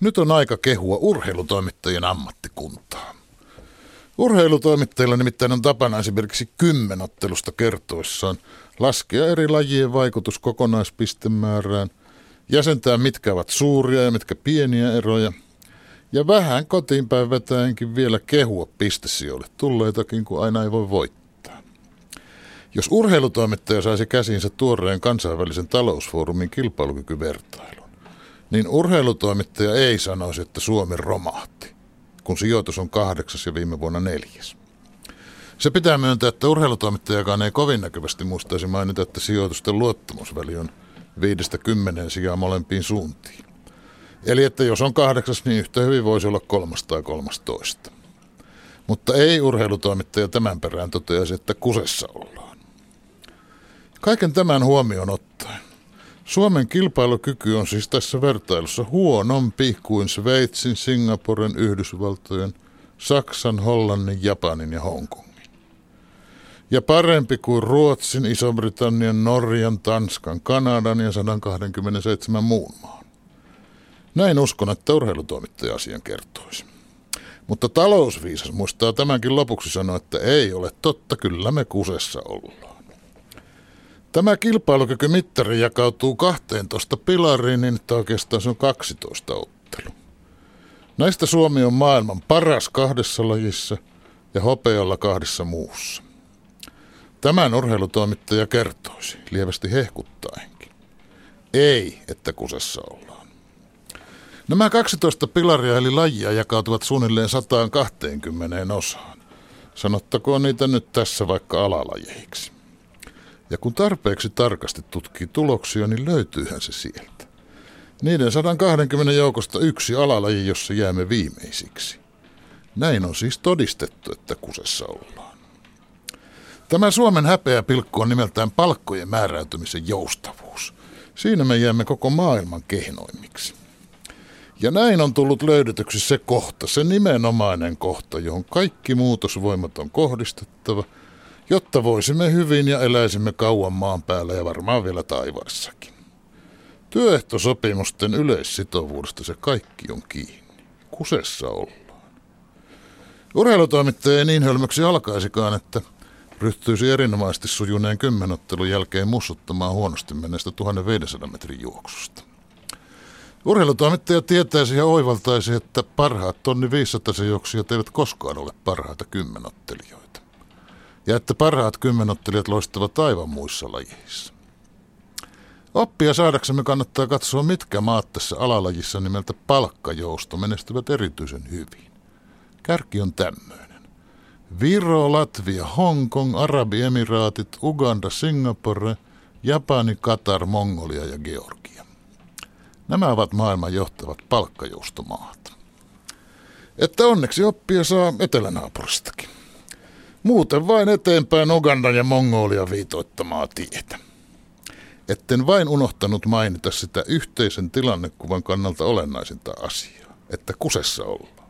Nyt on aika kehua urheilutoimittajien ammattikuntaa. Urheilutoimittajilla nimittäin on tapana esimerkiksi kymmenottelusta kertoissaan laskea eri lajien vaikutus kokonaispistemäärään, jäsentää mitkä ovat suuria ja mitkä pieniä eroja, ja vähän kotiinpäin vetäenkin vielä kehua pistesijoille tulleitakin, kun aina ei voi voittaa. Jos urheilutoimittaja saisi käsiinsä tuoreen kansainvälisen talousfoorumin kilpailukykyvertailun, niin urheilutoimittaja ei sanoisi, että Suomi romahti, kun sijoitus on kahdeksas ja viime vuonna neljäs. Se pitää myöntää, että urheilutoimittajakaan ei kovin näkyvästi muistaisi mainita, että sijoitusten luottamusväli on viidestä kymmenen sijaa molempiin suuntiin. Eli että jos on kahdeksas, niin yhtä hyvin voisi olla kolmas tai kolmastoista. Mutta ei urheilutoimittaja tämän perään toteaisi, että kusessa ollaan. Kaiken tämän huomioon ottaen. Suomen kilpailukyky on siis tässä vertailussa huonompi kuin Sveitsin, Singaporen, Yhdysvaltojen, Saksan, Hollannin, Japanin ja Hongkongin. Ja parempi kuin Ruotsin, Iso-Britannian, Norjan, Tanskan, Kanadan ja 127 muun maan. Näin uskon, että urheilutoimittaja asian kertoisi. Mutta talousviisas muistaa tämänkin lopuksi sanoa, että ei ole totta, kyllä me kusessa ollaan. Tämä kilpailukykymittari jakautuu 12 pilariin, niin että oikeastaan se on 12 ottelu. Näistä Suomi on maailman paras kahdessa lajissa ja hopealla kahdessa muussa. Tämän urheilutoimittaja kertoisi, lievästi hehkuttaenkin. Ei, että kusessa ollaan. Nämä 12 pilaria eli lajia jakautuvat suunnilleen 120 osaan. Sanottakoon niitä nyt tässä vaikka alalajeiksi. Ja kun tarpeeksi tarkasti tutkii tuloksia, niin löytyyhän se sieltä. Niiden 120 joukosta yksi alalaji, jossa jäämme viimeisiksi. Näin on siis todistettu, että kusessa ollaan. Tämä Suomen häpeä pilkku on nimeltään palkkojen määräytymisen joustavuus. Siinä me jäämme koko maailman kehnoimmiksi. Ja näin on tullut löydetyksi se kohta, se nimenomainen kohta, johon kaikki muutosvoimat on kohdistettava – jotta voisimme hyvin ja eläisimme kauan maan päällä ja varmaan vielä taivaassakin. Työehtosopimusten yleissitovuudesta se kaikki on kiinni. Kusessa ollaan. Urheilutoimittaja ei niin hölmöksi alkaisikaan, että ryhtyisi erinomaisesti sujuneen kymmenottelun jälkeen mussuttamaan huonosti menneestä 1500 metrin juoksusta. Urheilutoimittaja tietäisi ja oivaltaisi, että parhaat tonni 500 juoksijat eivät koskaan ole parhaita kymmenottelijoita ja että parhaat kymmenottelijat loistavat aivan muissa lajeissa. Oppia saadaksemme kannattaa katsoa, mitkä maat tässä alalajissa nimeltä palkkajousto menestyvät erityisen hyvin. Kärki on tämmöinen. Viro, Latvia, Hongkong, Arabiemiraatit, Uganda, Singapore, Japani, Katar, Mongolia ja Georgia. Nämä ovat maailman johtavat palkkajoustomaat. Että onneksi oppia saa etelänaapuristakin. Muuten vain eteenpäin Ugandan ja Mongolia viitoittamaa tietä. Etten vain unohtanut mainita sitä yhteisen tilannekuvan kannalta olennaisinta asiaa, että kusessa ollaan.